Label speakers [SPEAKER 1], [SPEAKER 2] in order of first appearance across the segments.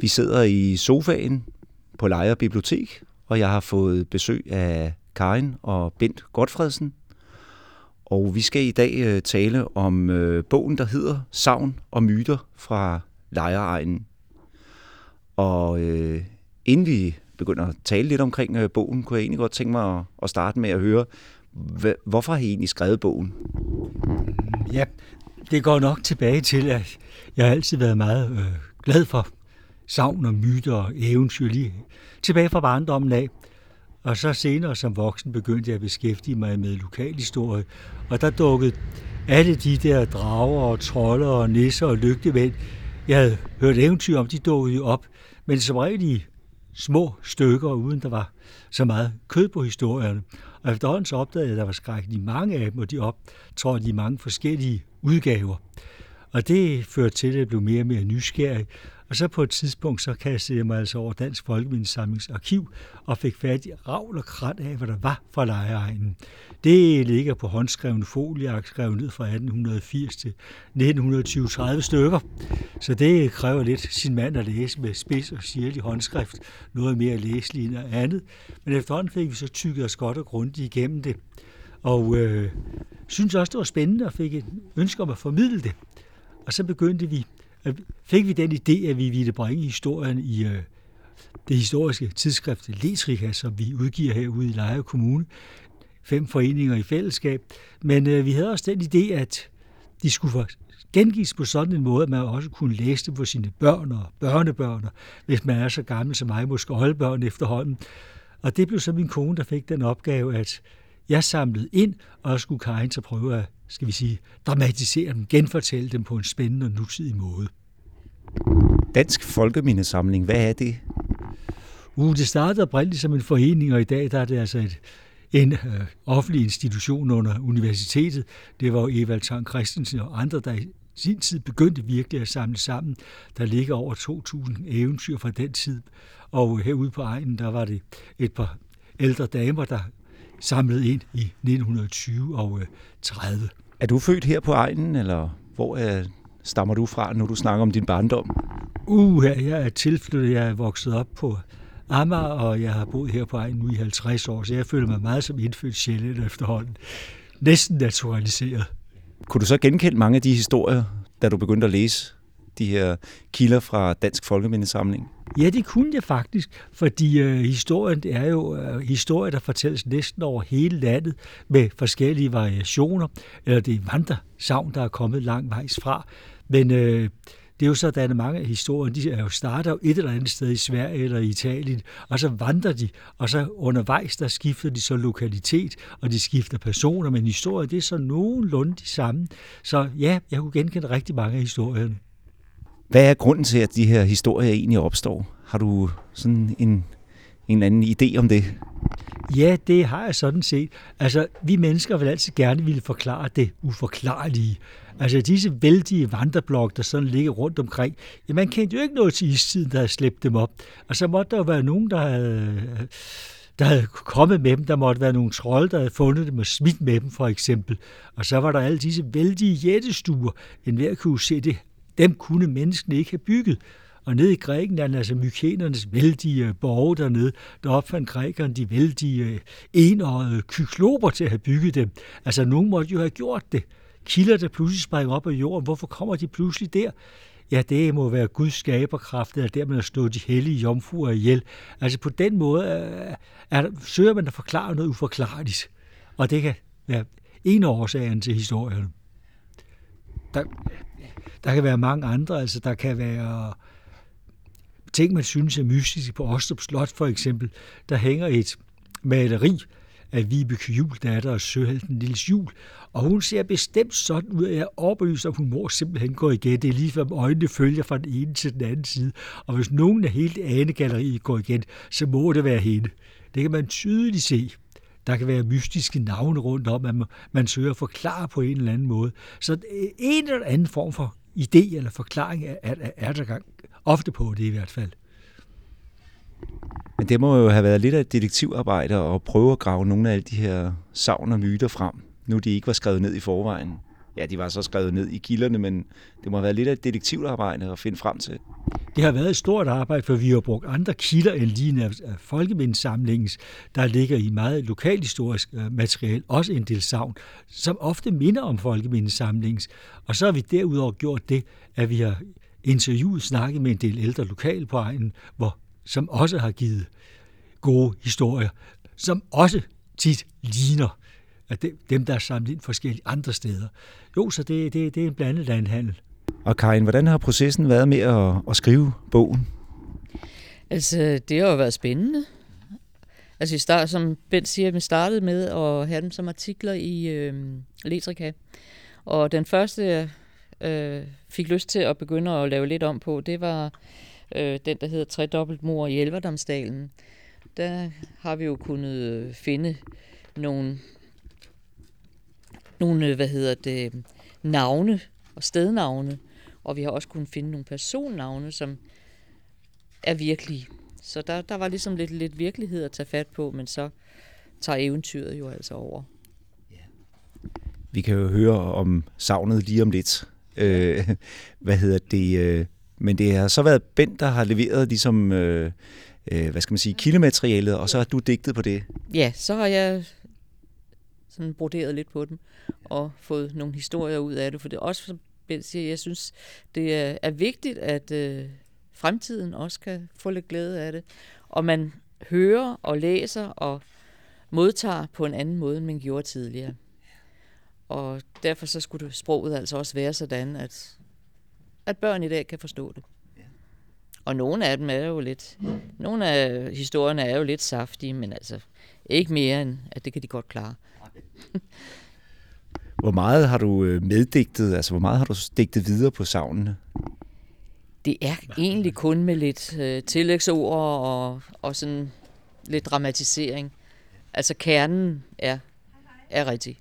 [SPEAKER 1] Vi sidder i sofaen på Lejre Bibliotek, og jeg har fået besøg af Karin og Bent Godfredsen. Og vi skal i dag øh, tale om øh, bogen, der hedder Savn og myter fra Lejreegnen. Og øh, inden vi begynder at tale lidt omkring øh, bogen, kunne jeg egentlig godt tænke mig at, at starte med at høre, hvorfor har I egentlig skrevet bogen?
[SPEAKER 2] Ja, det går nok tilbage til, at jeg har altid været meget øh, glad for savn og myter og eventyr lige tilbage fra barndommen af. Og så senere som voksen begyndte jeg at beskæftige mig med lokalhistorie, og der dukkede alle de der drager og trolde og nisser og lygtemænd, jeg havde hørt eventyr om, de dukkede jo op, men som regel i små stykker, uden der var så meget kød på historierne. Og efterhånden så opdagede jeg, at der var skrækkeligt mange af dem, og de optrådte i mange forskellige udgaver. Og det førte til, at jeg blev mere og mere nysgerrig, og så på et tidspunkt, så kastede jeg mig altså over Dansk Folkemindesamlings arkiv og fik fat i ravl og krat af, hvad der var fra lejeegnen. Det ligger på håndskrevne folieark, skrevet ned fra 1880 til 1920, 30 stykker. Så det kræver lidt sin mand at læse med spids og sirlig håndskrift, noget mere læseligt end andet. Men efterhånden fik vi så tykket os godt og grundigt igennem det. Og øh, synes også, det var spændende og fik et ønske om at formidle det. Og så begyndte vi Øh, fik vi den idé, at vi ville bringe historien i øh, det historiske tidsskrift Letrika, som vi udgiver herude i Lejre Kommune. Fem foreninger i fællesskab. Men øh, vi havde også den idé, at de skulle gengives på sådan en måde, at man også kunne læse det for sine børn og børnebørn, hvis man er så gammel som mig, måske oldbørn efterhånden. Og det blev så min kone, der fik den opgave, at jeg samlede ind, og skulle Karin så prøve at, skal vi sige, dramatisere dem, genfortælle dem på en spændende og nutidig måde.
[SPEAKER 1] Dansk Folkemindesamling, hvad er det?
[SPEAKER 2] Uh, det startede oprindeligt som en forening, og i dag der er det altså et, en øh, offentlig institution under universitetet. Det var jo Evald Tang Christensen og andre, der i sin tid begyndte virkelig at samle sammen. Der ligger over 2.000 eventyr fra den tid, og herude på egnen, der var det et par ældre damer, der samlede ind i 1920 og 30. Øh,
[SPEAKER 1] er du født her på egnen, eller hvor er stammer du fra, når du snakker om din barndom?
[SPEAKER 2] Uh, jeg er tilflyttet. Jeg er vokset op på Amager, og jeg har boet her på egen nu i 50 år, så jeg føler mig meget som indfødt sjældent efterhånden. Næsten naturaliseret.
[SPEAKER 1] Kunne du så genkende mange af de historier, da du begyndte at læse de her kilder fra Dansk Folkemindesamling?
[SPEAKER 2] Ja, det kunne jeg faktisk, fordi øh, historien det er jo øh, historier, der fortælles næsten over hele landet med forskellige variationer, eller det er vandresavn, der er kommet lang vejs fra. Men øh, det er jo sådan, at mange af historierne, de er jo starter jo et eller andet sted i Sverige eller i Italien, og så vandrer de, og så undervejs, der skifter de så lokalitet, og de skifter personer, men historier, det er så nogenlunde de samme. Så ja, jeg kunne genkende rigtig mange af historierne.
[SPEAKER 1] Hvad er grunden til, at de her historier egentlig opstår? Har du sådan en, en anden idé om det?
[SPEAKER 2] Ja, det har jeg sådan set. Altså, vi mennesker vil altid gerne ville forklare det uforklarlige. Altså, disse vældige vandreblok, der sådan ligger rundt omkring, ja, man kendte jo ikke noget til istiden, der havde slæbt dem op. Og så måtte der jo være nogen, der havde der havde kommet med dem. Der måtte være nogle trolde, der havde fundet dem og smidt med dem, for eksempel. Og så var der alle disse vældige jættestuer. En hver kunne se det. Dem kunne menneskene ikke have bygget. Og nede i Grækenland, altså mykenernes vældige borge dernede, der opfandt grækerne de vældige øh, enårede kykloper til at have bygget dem. Altså, nogen måtte jo have gjort det. Kilder, der pludselig springer op af jorden, hvorfor kommer de pludselig der? Ja, det må være Guds skaberkraft, eller der, man har de hellige jomfruer ihjel. Altså på den måde øh, er, er søger man at forklare noget uforklarligt. Og det kan være en af årsagerne til historien. Der, der kan være mange andre, altså der kan være ting, man synes er mystiske på Ostrup Slot for eksempel. Der hænger et maleri af Vibeke Jul, datter og søhelten Nils Jul, og hun ser bestemt sådan ud, at jeg er overbevist, at hun mor simpelthen går igen. Det er lige før øjnene følger fra den ene til den anden side. Og hvis nogen af hele anegalleriet går igen, så må det være hende. Det kan man tydeligt se. Der kan være mystiske navne rundt om, at man søger at forklare på en eller anden måde. Så en eller anden form for idé eller forklaring er, er, er der gang ofte på det i hvert fald.
[SPEAKER 1] Men det må jo have været lidt af et detektivarbejde at prøve at grave nogle af alle de her savn og myter frem, nu de ikke var skrevet ned i forvejen ja, de var så skrevet ned i kilderne, men det må have været lidt af et detektivarbejde at finde frem til.
[SPEAKER 2] Det har været et stort arbejde, for vi har brugt andre kilder end lige af folkemindsamlingens, der ligger i meget lokalhistorisk øh, materiale, også en del savn, som ofte minder om folkemindsamlingens. Og så har vi derudover gjort det, at vi har interviewet, snakket med en del ældre lokale på egnen, hvor, som også har givet gode historier, som også tit ligner at dem, der er samlet ind forskellige andre steder. Jo, så det, det, det er en blandet landhandel.
[SPEAKER 1] Og Karin, hvordan har processen været med at, at skrive bogen?
[SPEAKER 3] Altså, det har jo været spændende. Altså, vi start, som Bent siger, vi startede med at have dem som artikler i øh, Letrika. Og den første, jeg øh, fik lyst til at begynde at lave lidt om på, det var øh, den, der hedder Tredobbelt mor i Elverdamsdalen. Der har vi jo kunnet finde nogle, nogle hvad hedder det, navne og stednavne, og vi har også kunnet finde nogle personnavne, som er virkelige. Så der, der var ligesom lidt, lidt virkelighed at tage fat på, men så tager eventyret jo altså over.
[SPEAKER 1] Vi kan jo høre om savnet lige om lidt. Øh, hvad hedder det? Øh, men det har så været Bent, der har leveret ligesom, øh, øh, hvad skal man sige, kildematerialet, og så har du digtet på det.
[SPEAKER 3] Ja, så har jeg sådan broderet lidt på dem, og fået nogle historier ud af det, for det er også, siger, jeg synes, det er, er vigtigt, at øh, fremtiden også kan få lidt glæde af det, og man hører og læser og modtager på en anden måde, end man gjorde tidligere. Og derfor så skulle sproget altså også være sådan, at, at børn i dag kan forstå det. Og nogle af dem er jo lidt, nogle af historierne er jo lidt saftige, men altså ikke mere end, at det kan de godt klare.
[SPEAKER 1] hvor meget har du øh, meddigtet, altså hvor meget har du digtet videre på savnene?
[SPEAKER 3] Det er egentlig kun med lidt øh, tillægsord og, og sådan lidt dramatisering. Altså kernen er, er rigtig.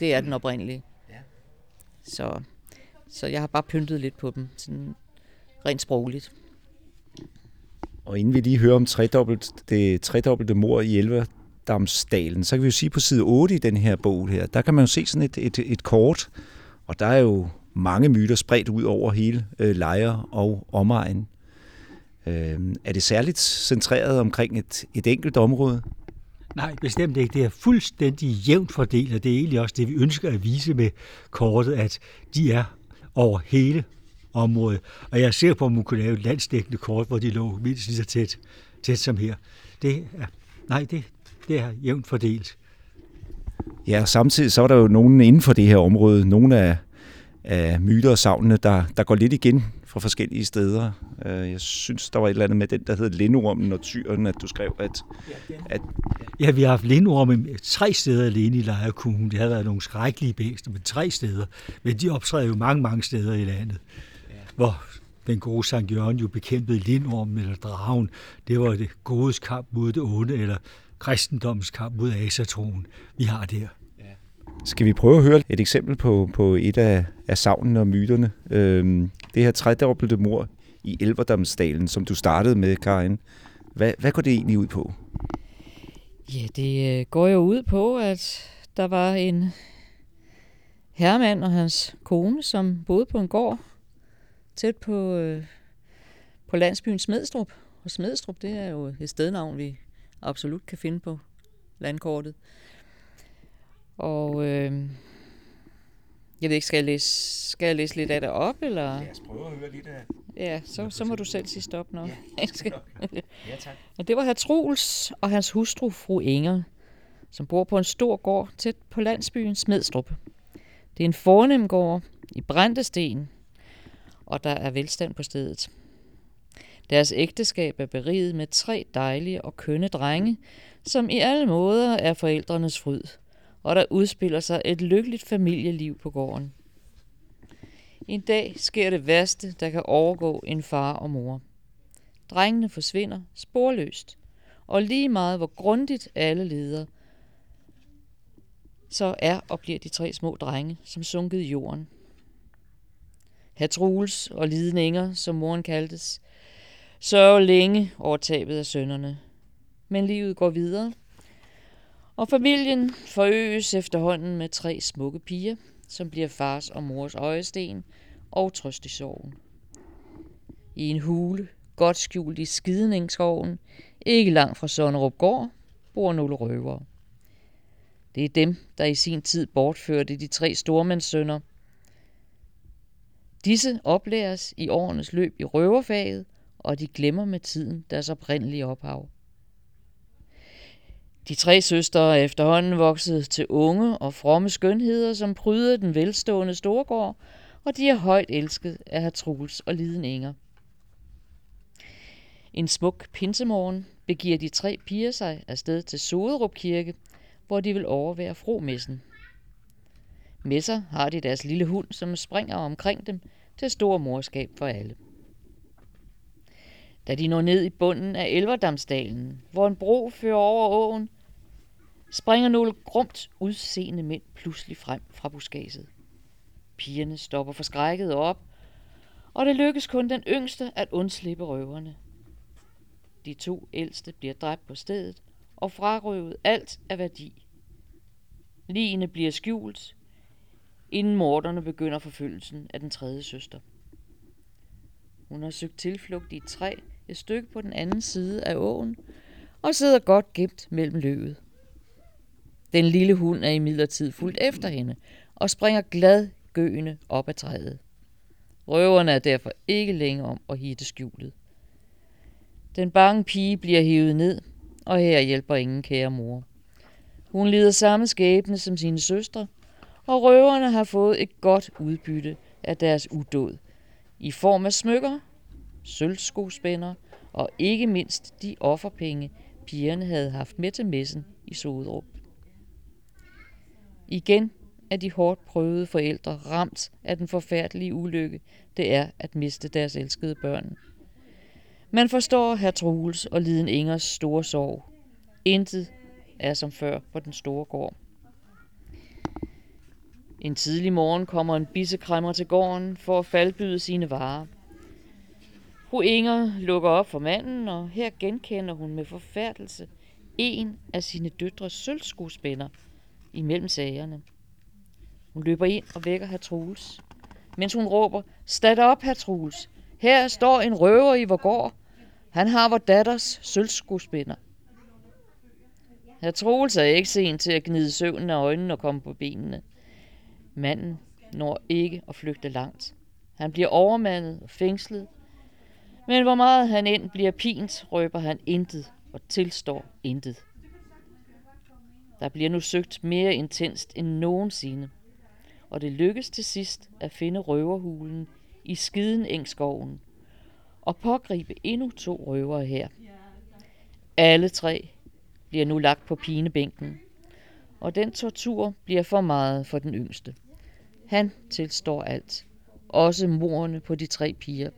[SPEAKER 3] Det er den oprindelige. Så, så jeg har bare pyntet lidt på dem, sådan rent sprogligt.
[SPEAKER 1] Og inden vi lige hører om tredobbelt, det tredobbelte mor i Elverdamsdalen, så kan vi jo sige på side 8 i den her bog her, der kan man jo se sådan et, et, et kort, og der er jo mange myter spredt ud over hele øh, lejre og omegn. Øh, er det særligt centreret omkring et, et enkelt område?
[SPEAKER 2] Nej, bestemt ikke. Det er fuldstændig jævnt fordelt, og det er egentlig også det, vi ønsker at vise med kortet, at de er over hele området. Og jeg ser på, om man kunne lave et landsdækkende kort, hvor de lå mindst lige så tæt, tæt som her. Det er, nej, det, det er jævnt fordelt.
[SPEAKER 1] Ja, samtidig så er der jo nogen inden for det her område, nogle af, af myter og savnene, der, der går lidt igen fra forskellige steder. Øh, jeg synes, der var et eller andet med den, der hed Lindormen og Tyren, at du skrev, at...
[SPEAKER 2] at ja, vi har haft lindorme tre steder alene i Lejre Kommune. Det har været nogle skrækkelige bæster, men tre steder. Men de optræder jo mange, mange steder i landet. Ja. Hvor den gode Sankt Jørgen jo bekæmpede lindormen eller dragen. Det var det godes kamp mod det onde, eller kristendommens kamp mod asatroen, vi har der.
[SPEAKER 1] Skal vi prøve at høre et eksempel på, på et af, af savnene og myterne? Øhm, det her tredobbelte mor i Elverdamsdalen, som du startede med, Karin. Hvad, hvad går det egentlig ud på?
[SPEAKER 3] Ja, det øh, går jo ud på, at der var en herremand og hans kone, som boede på en gård tæt på, øh, på landsbyen Smedstrup. Og Smedstrup, det er jo et stednavn, vi absolut kan finde på landkortet. Og øh, jeg ved ikke, skal jeg, læse, skal jeg læse lidt af det op? Eller?
[SPEAKER 1] Lad os prøve at høre lidt af
[SPEAKER 3] Ja, så, så må du selv sige stop nu.
[SPEAKER 1] Ja, ja tak.
[SPEAKER 3] Og det var herr Truls og hans hustru, fru Inger, som bor på en stor gård tæt på landsbyen Smedstrup. Det er en fornem gård i brændte sten, og der er velstand på stedet. Deres ægteskab er beriget med tre dejlige og kønne drenge, som i alle måder er forældrenes fryd – og der udspiller sig et lykkeligt familieliv på gården. En dag sker det værste, der kan overgå en far og mor. Drengene forsvinder sporløst, og lige meget hvor grundigt alle leder, så er og bliver de tre små drenge som sunket i jorden. Herr Truls og Lidninger, som moren kaldtes, sørger længe over tabet af sønnerne. Men livet går videre – og familien forøges efterhånden med tre smukke piger, som bliver fars og mors øjesten og trøst i sorgen. I en hule, godt skjult i skidningsskoven, ikke langt fra Sønderup Gård, bor nogle røvere. Det er dem, der i sin tid bortførte de tre stormandssønner. Disse oplæres i årenes løb i røverfaget, og de glemmer med tiden deres oprindelige ophav. De tre søstre er efterhånden vokset til unge og fromme skønheder, som prydede den velstående Storgård, og de er højt elsket af herr Truls og Liden Inger. En smuk pinsemorgen begiver de tre piger sig afsted til Soderup Kirke, hvor de vil overvære fromessen. Med sig har de deres lille hund, som springer omkring dem til stor morskab for alle. Da de når ned i bunden af Elverdamsdalen, hvor en bro fører over åen, springer nogle grumt udseende mænd pludselig frem fra buskaget. Pigerne stopper forskrækket op, og det lykkes kun den yngste at undslippe røverne. De to ældste bliver dræbt på stedet og frarøvet alt af værdi. Ligene bliver skjult, inden morderne begynder forfølgelsen af den tredje søster. Hun har søgt tilflugt i et træ et stykke på den anden side af åen og sidder godt gemt mellem løvet. Den lille hund er imidlertid fuldt efter hende og springer glad gøende op ad træet. Røverne er derfor ikke længere om at hitte skjulet. Den bange pige bliver hævet ned, og her hjælper ingen kære mor. Hun lider samme skæbne som sine søstre, og røverne har fået et godt udbytte af deres udåd, i form af smykker, sølvskospænder og ikke mindst de offerpenge, pigerne havde haft med til messen i Soderup. Igen er de hårdt prøvede forældre ramt af den forfærdelige ulykke, det er at miste deres elskede børn. Man forstår herr Troels og Liden Ingers store sorg. Intet er som før på den store gård. En tidlig morgen kommer en bissekræmmer til gården for at faldbyde sine varer. Fru Inger lukker op for manden, og her genkender hun med forfærdelse en af sine døtres sølvskospænder imellem sagerne. Hun løber ind og vækker herr Troels, mens hun råber, Stat op, herr Troels. Her står en røver i vor gård. Han har vor datters sølvskospænder. Herr Troels er ikke sent til at gnide søvnen af øjnene og komme på benene. Manden når ikke at flygte langt. Han bliver overmandet og fængslet. Men hvor meget han end bliver pint, røber han intet og tilstår intet. Der bliver nu søgt mere intenst end nogensinde, og det lykkes til sidst at finde røverhulen i Skiden Engskoven og pågribe endnu to røvere her. Alle tre bliver nu lagt på pinebænken, og den tortur bliver for meget for den yngste. Han tilstår alt, også morerne på de tre piger.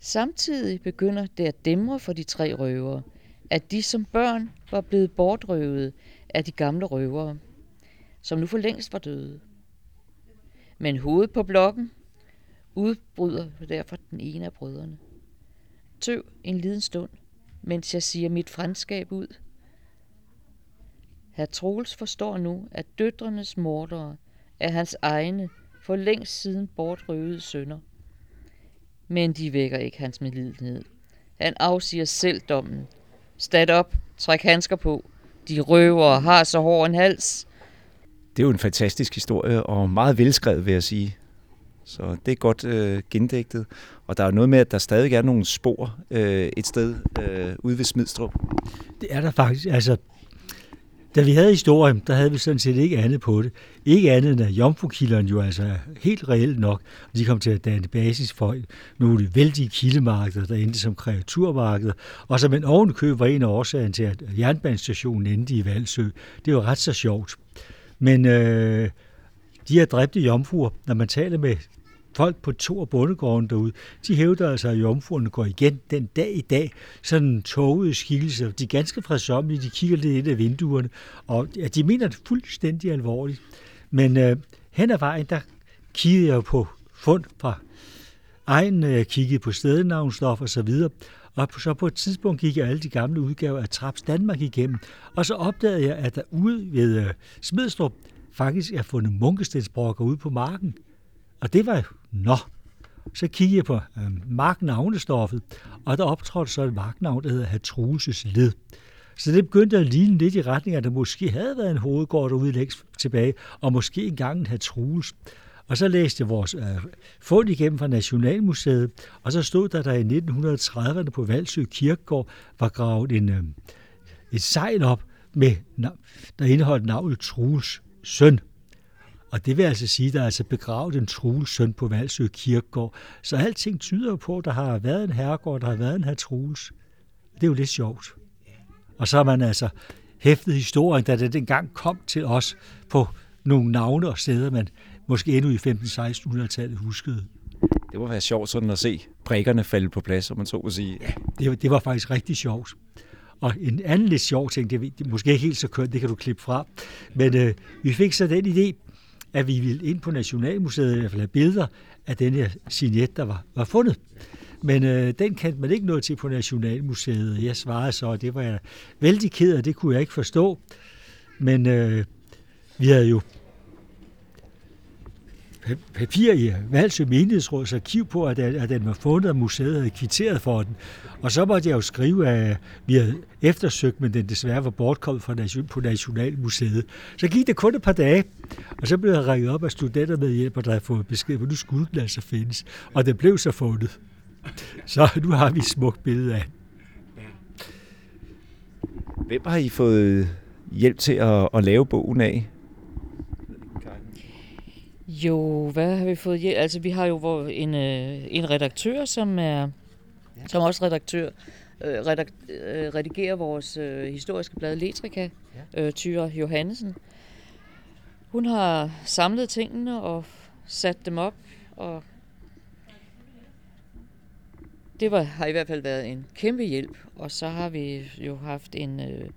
[SPEAKER 3] Samtidig begynder det at dæmre for de tre røvere, at de som børn var blevet bortrøvet af de gamle røvere, som nu for længst var døde. Men hovedet på blokken udbryder derfor den ene af brødrene. Tøv en liden stund, mens jeg siger mit franskab ud. Herr Troels forstår nu, at døtrenes mordere er hans egne for længst siden bortrøvede sønner. Men de vækker ikke hans medlidenhed. Han afsiger selv dommen. Stad op, træk handsker på. De røver har så hård en hals.
[SPEAKER 1] Det er jo en fantastisk historie, og meget velskrevet, vil jeg sige. Så det er godt øh, gendægtet. Og der er noget med, at der stadig er nogle spor øh, et sted øh, ude ved Smidstrup.
[SPEAKER 2] Det er der faktisk. Altså, da vi havde historien, der havde vi sådan set ikke andet på det. Ikke andet end at jomfrukilderne jo altså helt reelt nok. De kom til at danne basis for nogle vældige kildemarkeder, der endte som kreaturmarkeder, og som en ovenkøb var en af årsagen til, at jernbanestationen endte i Valsø. Det var ret så sjovt. Men øh, de her dræbte jomfruer, når man taler med folk på to af bondegården derude, de hævder altså, at jomfruerne går igen den dag i dag. Sådan togede skikkelser. De er ganske fredsommelige, de kigger lidt ind af vinduerne, og ja, de mener det fuldstændig alvorligt. Men øh, hen ad vejen, der kiggede jeg på fund fra egen, jeg kiggede på stednavnstof og så videre, og så på et tidspunkt gik jeg alle de gamle udgaver af Traps Danmark igennem, og så opdagede jeg, at der ude ved øh, Smidstrup, faktisk er fundet munkestensbrokker ude på marken. Og det var nå. Så kiggede jeg på øh, marknavnestoffet, og der optrådte så et marknavn, der hedder Hatruses led. Så det begyndte at ligne lidt i retning af, at der måske havde været en hovedgård derude længst tilbage, og måske engang en Hatruses. Og så læste jeg vores øh, fund igennem fra Nationalmuseet, og så stod der, der i 1930'erne på Valsø Kirkegård var gravet en, øh, et sejl op, med, der indeholdt navnet Truls søn. Og det vil altså sige, at der er altså begravet en Truls søn på Valsø Kirkegård. Så alting tyder på, at der har været en herregård, der har været en her Truls. Det er jo lidt sjovt. Og så har man altså hæftet historien, da det dengang kom til os på nogle navne og steder, man måske endnu i 15-1600-tallet huskede.
[SPEAKER 1] Det må være sjovt sådan at se prikkerne falde på plads, om man så må sige.
[SPEAKER 2] Ja, det, det var faktisk rigtig sjovt. Og en anden lidt sjov ting, det er måske ikke helt så kønt, det kan du klippe fra, men øh, vi fik så den idé, at vi ville ind på Nationalmuseet i hvert fald have billeder af den her signet, der var, var fundet. Men øh, den kendte man ikke noget til på Nationalmuseet. Jeg svarede så, at det var jeg vældig ked af, det kunne jeg ikke forstå. Men øh, vi havde jo papir i Valsø Menighedsråds arkiv på, at, at den var fundet, og museet havde kvitteret for den. Og så måtte jeg jo skrive, at vi havde eftersøgt, men den desværre var bortkommet fra nation, på Nationalmuseet. Så gik det kun et par dage, og så blev jeg ringet op af studenter med hjælp, der havde fået besked på, at nu skulle den altså findes. Og den blev så fundet. Så nu har vi et smukt billede af
[SPEAKER 1] Hvem har I fået hjælp til at, at lave bogen af?
[SPEAKER 3] Jo, hvad har vi fået hjælp? Altså, vi har jo en, øh, en redaktør, som er som også redaktør, øh, redak, øh, redigerer vores øh, historiske blad Letrika, øh, Tyre Johannesen. Hun har samlet tingene og sat dem op, og det var, har i hvert fald været en kæmpe hjælp. Og så har vi jo haft en øh,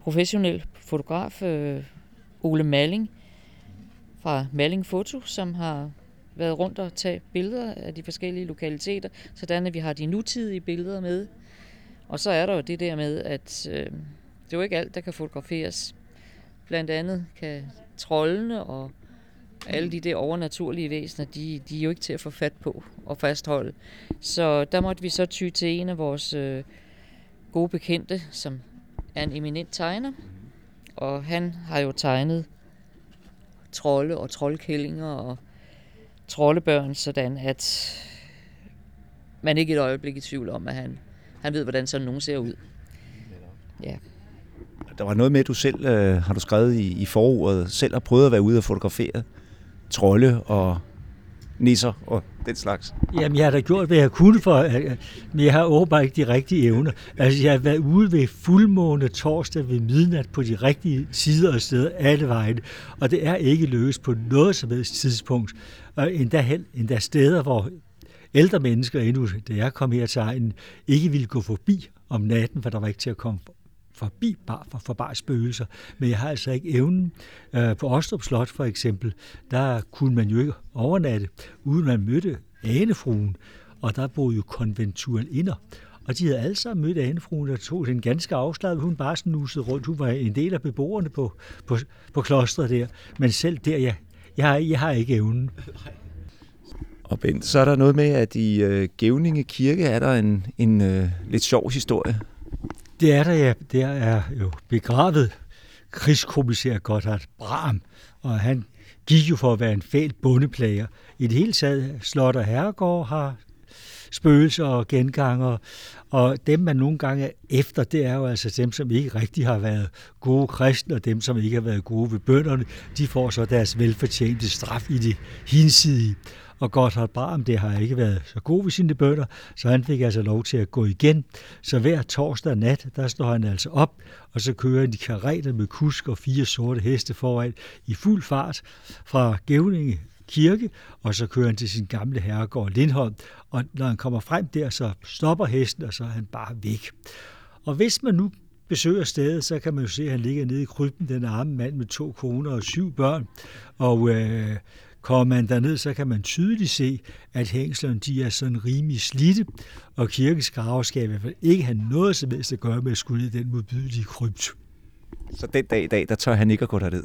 [SPEAKER 3] professionel fotograf, øh, Ole Malling, fra Malling Foto, som har været rundt og tage billeder af de forskellige lokaliteter, sådan at vi har de nutidige billeder med. Og så er der jo det der med, at øh, det er jo ikke alt, der kan fotograferes. Blandt andet kan trollene og alle de der overnaturlige væsener, de, de er jo ikke til at få fat på og fastholde. Så der måtte vi så ty til en af vores øh, gode bekendte, som er en eminent tegner. Og han har jo tegnet trolde og troldkællinger og troldebørn, sådan at man ikke et øjeblik i tvivl om, at han, han ved, hvordan sådan nogen ser ud. Ja.
[SPEAKER 1] Der var noget med, at du selv, øh, har du skrevet i, i forordet, selv har prøvet at være ude og fotografere trolde og nisser og den slags?
[SPEAKER 2] Jamen, jeg har da gjort, hvad jeg kunne for, men jeg har åbenbart ikke de rigtige evner. Altså, jeg har været ude ved fuldmåne torsdag ved midnat på de rigtige sider og steder alle vejen, og det er ikke løs på noget som helst tidspunkt. Og endda, hen, endda steder, hvor ældre mennesker endnu, da jeg kom her til egen, ikke ville gå forbi om natten, for der var ikke til at komme forbi bar for, for bare spøgelser. Men jeg har altså ikke evnen. Øh, på Ostrup Slot for eksempel, der kunne man jo ikke overnatte, uden man mødte anefruen. Og der boede jo konventuel inder. Og de havde alle sammen mødt anefruen, der tog den ganske afslaget. Hun bare snusede rundt. Hun var en del af beboerne på, på, på klostret der. Men selv der, jeg, jeg, har, jeg har ikke evnen.
[SPEAKER 1] Og Bent, så er der noget med, at i øh, Gævninge Kirke er der en, en øh, lidt sjov historie.
[SPEAKER 2] Det er der, ja. Der er jo begravet krigskommissær Gotthard Bram, og han gik jo for at være en fæl bondeplager. I det hele taget, Slot og Herregård har spøgelser og genganger, og dem, man nogle gange er efter, det er jo altså dem, som ikke rigtig har været gode kristne, og dem, som ikke har været gode ved bønderne, de får så deres velfortjente straf i det hinsidige. Og Gotthard Bram, det har ikke været så god ved sine bønder, så han fik altså lov til at gå igen. Så hver torsdag nat, der står han altså op, og så kører de kareter med kusk og fire sorte heste foran i fuld fart fra Gævninge kirke, og så kører han til sin gamle herregård Lindholm. Og når han kommer frem der, så stopper hesten, og så er han bare væk. Og hvis man nu besøger stedet, så kan man jo se, at han ligger nede i krypten, den arme mand med to koner og syv børn. Og øh, Kommer man derned, så kan man tydeligt se, at hængslerne de er sådan rimelig slidte, og kirkens grave skal i hvert fald ikke have noget som helst at gøre med at skulle i den modbydelige krypt.
[SPEAKER 1] Så den dag i dag, der tør han ikke at gå derned?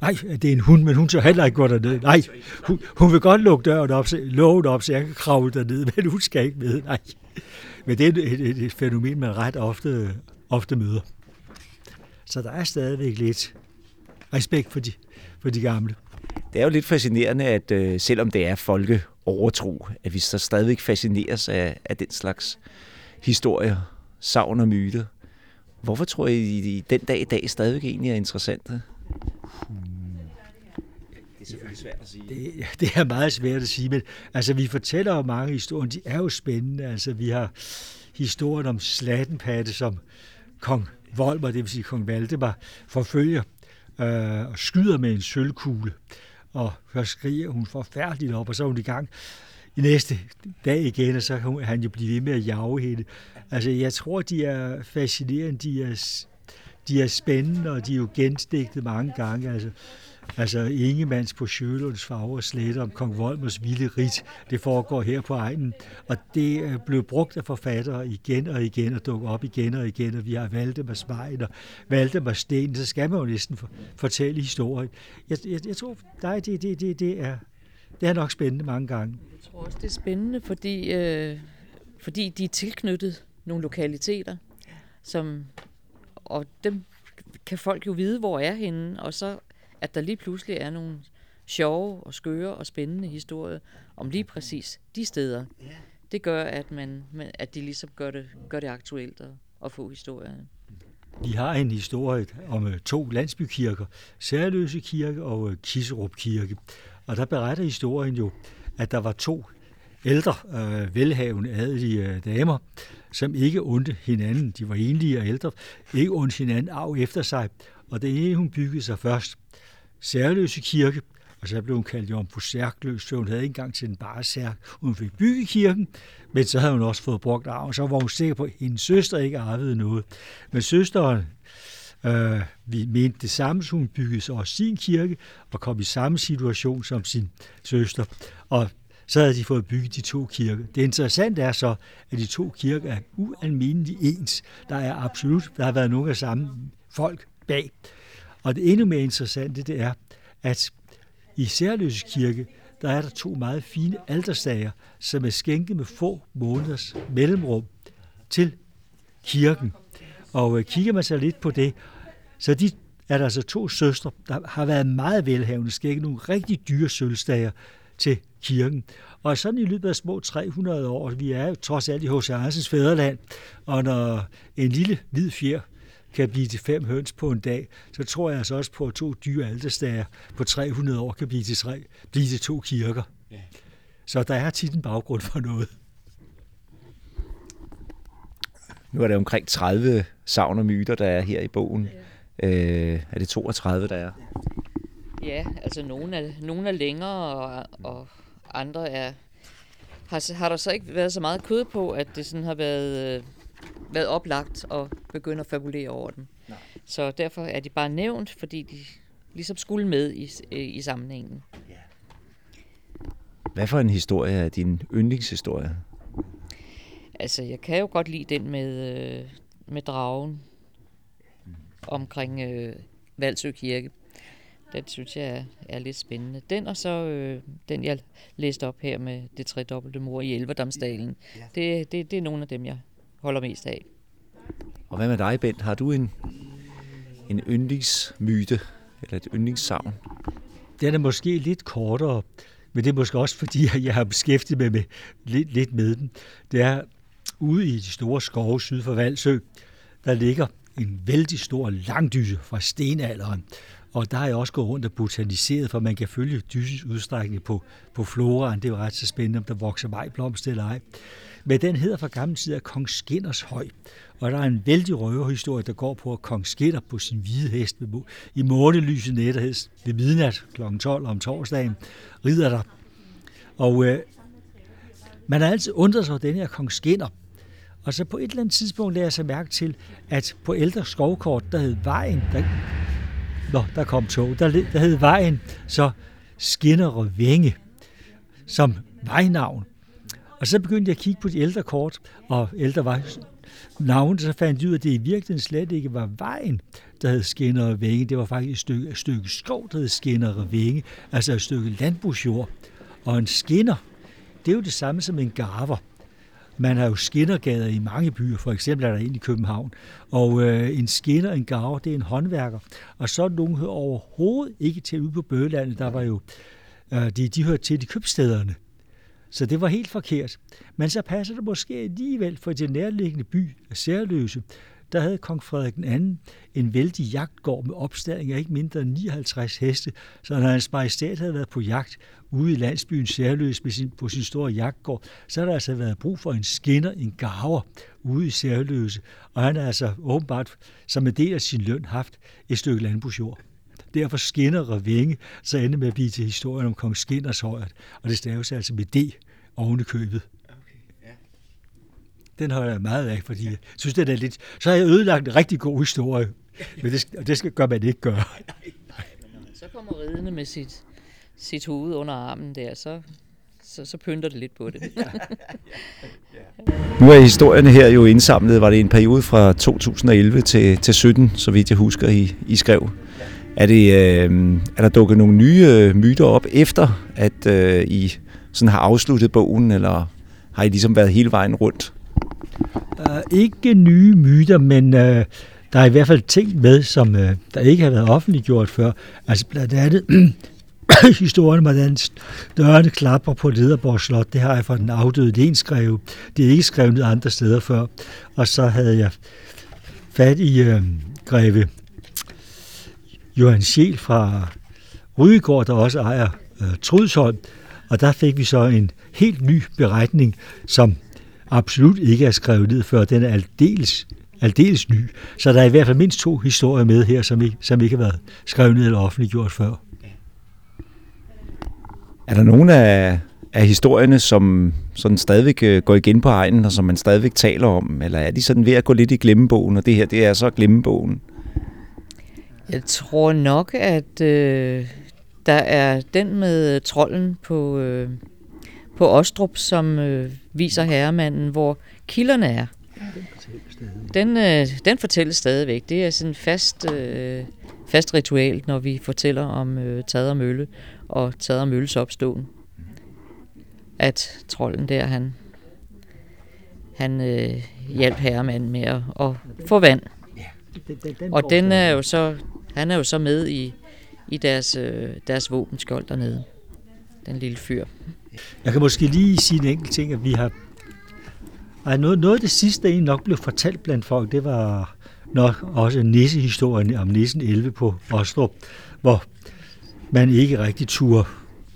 [SPEAKER 2] Nej, det er en hund, men hun tør heller ikke gå derned. Nej, hun, hun vil godt lukke døren op, lågen op, så jeg kan kravle derned, men hun skal ikke med. Nej. Men det er et, et, et fænomen, man ret ofte, ofte møder. Så der er stadigvæk lidt respekt for de, for de gamle.
[SPEAKER 1] Det er jo lidt fascinerende, at øh, selvom det er folke overtro, at vi så stadigvæk fascineres af, af den slags historier, savn og myter. Hvorfor tror I, I den dag i dag stadigvæk egentlig er interessante?
[SPEAKER 2] Det er selvfølgelig svært at sige. Det, det er meget svært at sige, men altså, vi fortæller jo mange historier, de er jo spændende. Altså, vi har historien om Slattenpatte, som kong Volmer, det vil sige kong Valdemar, forfølger øh, og skyder med en sølvkugle. Og så skriger hun forfærdeligt op, og så er hun i gang i næste dag igen, og så kan han jo blive ved med at jage hende. Altså, jeg tror, de er fascinerende, de er, de er spændende, og de er jo genstigtet mange gange. Altså, altså Ingemands på Sjølunds farver slette om kong Volmers vilde rit, det foregår her på egnen. Og det blev brugt af forfattere igen og igen og dukker op igen og igen, og vi har Valdemar Smejn og Valdemar Sten, så skal man jo næsten fortælle historien. Jeg, jeg, jeg tror, nej, det, det, det, det, er, det er nok spændende mange gange.
[SPEAKER 3] Jeg tror også, det er spændende, fordi, øh, fordi de er tilknyttet nogle lokaliteter, som, og dem kan folk jo vide, hvor er henne, og så at der lige pludselig er nogle sjove og skøre og spændende historier om lige præcis de steder. Det gør, at, man, at de ligesom gør det, gør det aktuelt at, at få historierne.
[SPEAKER 2] Vi har en historie om øh, to landsbykirker, Særløse Kirke og øh, Kisserup Kirke. Og der beretter historien jo, at der var to ældre, øh, velhavende, adelige øh, damer, som ikke undte hinanden. De var enlige og ældre, ikke undte hinanden af efter sig. Og det ene, hun byggede sig først, Særløse Kirke, og så blev hun kaldt Jomfru Særkløs, så hun havde ikke engang til den bare særk. Hun fik bygget kirken, men så havde hun også fået brugt arven, så var hun sikker på, at hendes søster ikke arvede noget. Men søsteren, øh, vi mente det samme, så hun byggede så også sin kirke, og kom i samme situation som sin søster. Og så havde de fået bygget de to kirker. Det interessante er så, at de to kirker er ualmindeligt ens. Der er absolut, der har været nogle af samme folk bag. Og det endnu mere interessante, det er, at i Særløse Kirke, der er der to meget fine alterstager, som er skænket med få måneders mellemrum til kirken. Og øh, kigger man så lidt på det, så de er der altså to søstre, der har været meget velhavende, skænket nogle rigtig dyre sølvstager til kirken. Og sådan i løbet af små 300 år, vi er jo trods alt i H.C. Andersens fædreland, og når en lille hvid fjer kan blive til fem høns på en dag, så tror jeg altså også på, at to dyre altestager på 300 år kan blive til, tre, blive til to kirker. Ja. Så der er tit en baggrund for noget.
[SPEAKER 1] Nu er der omkring 30 savn og myter, der er her i bogen. Ja. Øh, er det 32, der er?
[SPEAKER 3] Ja, altså nogle er, nogle er længere, og, og andre er... Har, har der så ikke været så meget kød på, at det sådan har været øh, været oplagt at begynde at fabulere over dem. Nej. Så derfor er de bare nævnt, fordi de ligesom skulle med i, i sammenhængen. Ja.
[SPEAKER 1] Hvad for en historie er din yndlingshistorie?
[SPEAKER 3] Altså, jeg kan jo godt lide den med, øh, med dragen omkring øh, Valsø Kirke. Den synes jeg er, er lidt spændende. Den og så øh, den, jeg læste op her med det tredobbelte mor i Elverdamsdalen. Ja. Det, det, det er nogle af dem, jeg holder mest af.
[SPEAKER 1] Og hvad med dig, Bent? Har du en, en yndlingsmyte eller et yndlingssavn?
[SPEAKER 2] Den er måske lidt kortere, men det er måske også fordi, jeg har beskæftiget mig med, lidt, lidt med den. Det er ude i de store skove syd for Valsø, der ligger en vældig stor langdyse fra stenalderen. Og der har jeg også gået rundt og botaniseret, for man kan følge dysens udstrækning på, på floraen. Det er jo ret så spændende, om der vokser majblomst eller ej. Men den hedder fra gammel tid af Kong Skinners Høj. Og der er en vældig røverhistorie, der går på, at Kong Skinner på sin hvide hest i månelyset nætterhed ved midnat kl. 12 om torsdagen rider der. Og øh, man har altid undret sig over den her Kong Skinner. Og så på et eller andet tidspunkt lader jeg sig mærke til, at på ældre skovkort, der hed vejen, der, nå, der kom tog, der, der hed vejen så Skinner og Vinge som vejnavn. Og så begyndte jeg at kigge på de ældre kort, og ældre var navne, så fandt jeg ud af, at det i virkeligheden slet ikke var vejen, der hed Skinner og Vænge. Det var faktisk et stykke, et stykke skov, der hed Skinner og Vænge, altså et stykke landbrugsjord. Og en skinner, det er jo det samme som en garver. Man har jo skinnergader i mange byer, for eksempel er der en i København. Og øh, en skinner, en garver, det er en håndværker. Og så nogen hører overhovedet ikke til ude på Bøgelandet. Der var jo, øh, de, de hørte til de købstederne. Så det var helt forkert. Men så passer det måske alligevel for den nærliggende by af Særløse. Der havde kong Frederik II en vældig jagtgård med opstilling af ikke mindre end 59 heste. Så når hans majestæt havde været på jagt ude i landsbyen Særløs med sin, på sin store jagtgård, så har der altså været brug for en skinner, en gaver ude i Særløse. Og han har altså åbenbart som en del af sin løn haft et stykke landbrugsjord. Derfor skinner og vinge, så ender med at blive til historien om kong Skinners højt. Og det staves altså med D oven i købet. Den holder jeg meget af, fordi jeg synes, det er lidt... Så har jeg ødelagt en rigtig god historie. Men det, det skal gøre man ikke gøre.
[SPEAKER 3] Så kommer ridende med sit, sit hoved under armen der, så, så, så pynter det lidt på det.
[SPEAKER 1] Nu er historierne her jo indsamlet, var det en periode fra 2011 til, til 17, så vidt jeg husker, I, I skrev. Er, det, øh, er der dukket nogle nye øh, myter op efter, at øh, I sådan har afsluttet bogen, eller har I ligesom været hele vejen rundt?
[SPEAKER 2] Uh, ikke nye myter, men øh, der er i hvert fald ting med, som øh, der ikke har været offentliggjort før. Altså blandt andet historien om, hvordan dørene klapper på Lederborg Slot, det har jeg fra den afdøde Lensgreve. Det er ikke skrevet andre steder før. Og så havde jeg fat i øh, greve Johan Schiel fra Rydegård, der også ejer øh, Trudsholm, og der fik vi så en helt ny beretning, som absolut ikke er skrevet ned før. Den er aldeles, aldeles ny. Så der er i hvert fald mindst to historier med her, som ikke, som ikke har været skrevet ned eller offentliggjort før.
[SPEAKER 1] Er der nogen af, af historierne, som sådan stadigvæk øh, går igen på egen, og som man stadigvæk taler om? Eller er de sådan ved at gå lidt i glemmebogen, og det her det er så glemmebogen?
[SPEAKER 3] Jeg tror nok, at øh, der er den med trolden på, øh, på Ostrup, som øh, viser herremanden, hvor kilderne er. Den, øh, den fortælles stadigvæk. Det er sådan fast, øh, fast ritual, når vi fortæller om øh, Tader Mølle og Tader Mølles opståen. At trolden der, han, han øh, hjalp herremanden med at, at få vand. Og den er jo så, han er jo så med i, i deres, øh, deres våbenskjold dernede. Den lille fyr.
[SPEAKER 2] Jeg kan måske lige sige en enkelt ting, at vi har... Ej, noget, noget af det sidste, der nok blev fortalt blandt folk, det var nok også nissehistorien om nissen 11 på Ostrup, hvor man ikke rigtig turde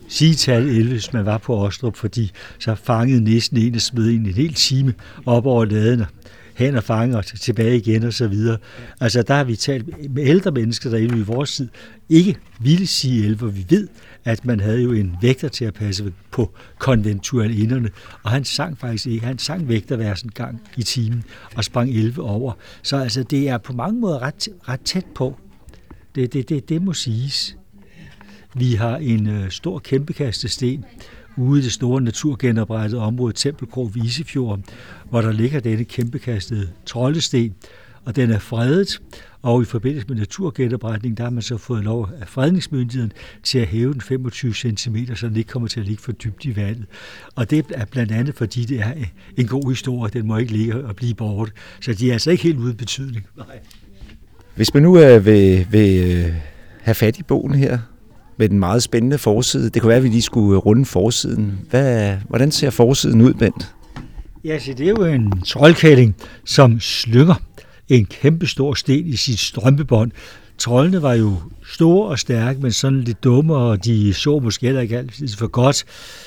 [SPEAKER 2] sige tal 11, hvis man var på Ostrup, fordi så fangede nissen en og smed en en hel time op over laden, hen og fange og tilbage igen og så videre. Altså der har vi talt med ældre mennesker, der i vores tid ikke ville sige elver. vi ved, at man havde jo en vægter til at passe på konventualinderne, og han sang faktisk ikke. Han sang vægterversen gang i timen og sprang 11 over. Så altså, det er på mange måder ret, ret tæt på. Det, det, det, det må siges. Vi har en øh, stor kæmpekastesten ude i det store naturgenoprettede område Tempelkrog Visefjord, hvor der ligger denne kæmpekastede troldesten, og den er fredet, og i forbindelse med naturgenopretning, der har man så fået lov af fredningsmyndigheden til at hæve den 25 cm, så den ikke kommer til at ligge for dybt i vandet. Og det er blandt andet, fordi det er en god historie, den må ikke ligge og blive bort. Så de er altså ikke helt uden betydning. Nej.
[SPEAKER 1] Hvis man nu øh, vil, vil øh, have fat i bogen her, med den meget spændende forside. Det kunne være, at vi lige skulle runde forsiden. Hvad, hvordan ser forsiden ud, Bent?
[SPEAKER 2] Ja, så det er jo en troldkælling, som slynger en kæmpe stor sten i sit strømpebånd. Trollene var jo store og stærke, men sådan lidt dumme, og de så måske heller ikke altid for godt.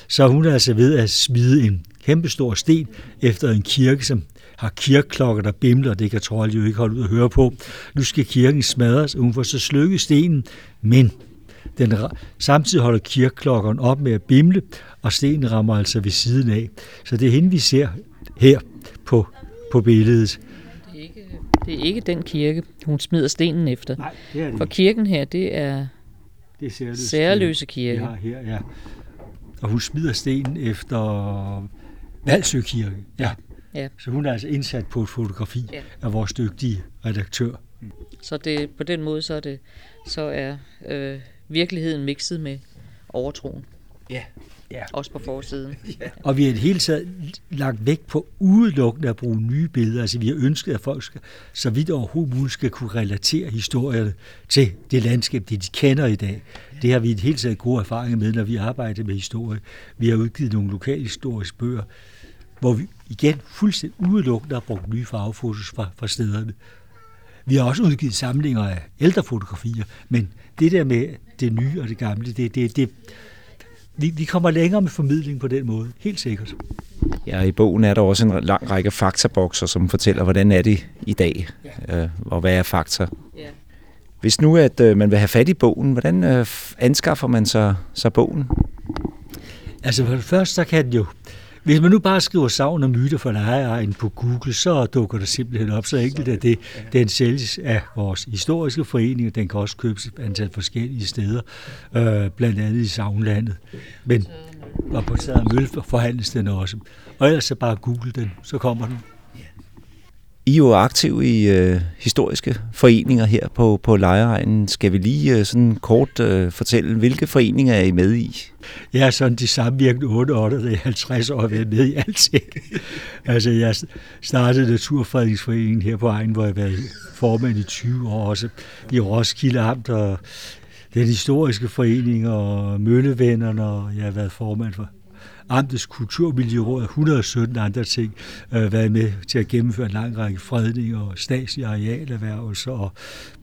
[SPEAKER 2] Så hun er altså ved at smide en kæmpe stor sten efter en kirke, som har kirkeklokker, der bimler, og det kan trolde jo ikke holde ud at høre på. Nu skal kirken smadres, og hun får så slykket stenen, men den, samtidig holder kirkeklokkeren op med at bimle, og stenen rammer altså ved siden af. Så det er hende, vi ser her på, på billedet.
[SPEAKER 3] Det er, ikke, det er ikke den kirke, hun smider stenen efter.
[SPEAKER 2] Nej, det er det
[SPEAKER 3] For kirken her, det er,
[SPEAKER 2] det er
[SPEAKER 3] særløse, kirke.
[SPEAKER 2] Vi har her, ja. Og hun smider stenen efter Valsø Kirke, ja.
[SPEAKER 3] Ja.
[SPEAKER 2] Så hun er altså indsat på et fotografi
[SPEAKER 3] Ja.
[SPEAKER 2] af vores dygtige redaktør.
[SPEAKER 3] Så det, på den måde så er, det, så er øh, virkeligheden mixet med overtroen.
[SPEAKER 1] Ja.
[SPEAKER 2] Ja.
[SPEAKER 3] Også på forsiden.
[SPEAKER 2] Og vi har i det hele taget lagt vægt på udelukkende at bruge nye billeder. Altså vi har ønsket, at folk skal, så vidt overhovedet muligt skal kunne relatere historierne til det landskab, det de kender i dag. Det har vi i det hele taget gode erfaringer med, når vi arbejder med historie. Vi har udgivet nogle lokalhistoriske bøger, hvor vi igen fuldstændig udelukkende har brugt nye farvefotos fra, fra stederne. Vi har også udgivet samlinger af ældre fotografier, men det der med det nye og det gamle, det, det, det, vi, vi kommer længere med formidling på den måde, helt sikkert.
[SPEAKER 1] Ja, i bogen er der også en lang række faktabokser, som fortæller, hvordan er det i dag, øh, og hvad er fakta.
[SPEAKER 3] Ja.
[SPEAKER 1] Hvis nu at øh, man vil have fat i bogen, hvordan øh, anskaffer man sig, sig bogen?
[SPEAKER 2] Altså for det første, så kan den jo... Hvis man nu bare skriver savn og myter for lejeejen på Google, så dukker det simpelthen op. Så enkelt er det. Den sælges af vores historiske forening, og den kan også købes et antal forskellige steder, øh, blandt andet i Savnlandet. Men, og på Tader Mølle forhandles den også. Og ellers så bare google den, så kommer den.
[SPEAKER 1] I er jo aktiv i øh, historiske foreninger her på, på Lejeegnen. Skal vi lige øh, sådan kort øh, fortælle, hvilke foreninger er I med i?
[SPEAKER 2] Jeg er sådan de samvirkende 8 år, der er 50 år været med i alting. altså, jeg startede Naturfredningsforeningen her på egen, hvor jeg var formand i 20 år, også i Roskilde Amt, og den historiske forening, og Møllevennerne, og jeg har været formand for Amtets Kulturmiljøråd og 117 andre ting, øh, været med til at gennemføre en lang række fredninger og statslige arealerhvervelser og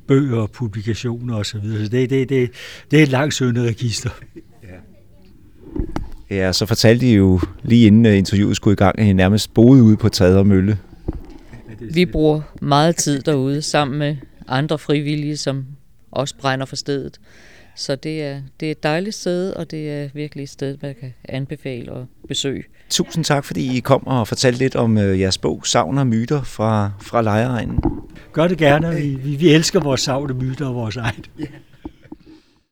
[SPEAKER 2] bøger og publikationer osv. Så det, det, det, det er et langt søgende register.
[SPEAKER 1] Ja, så fortalte I jo lige inden øh, interviewet skulle i gang, at I nærmest boede ude på Tader Mølle.
[SPEAKER 3] Vi bruger meget tid derude sammen med andre frivillige, som også brænder for stedet. Så det er, det er et dejligt sted, og det er virkelig et sted, man kan anbefale og besøge.
[SPEAKER 1] Tusind tak, fordi I kom og fortalte lidt om øh, jeres bog, Savn og myter fra, fra Lejregnen.
[SPEAKER 2] Gør det gerne. Vi, vi, vi elsker vores savne myter og vores eget.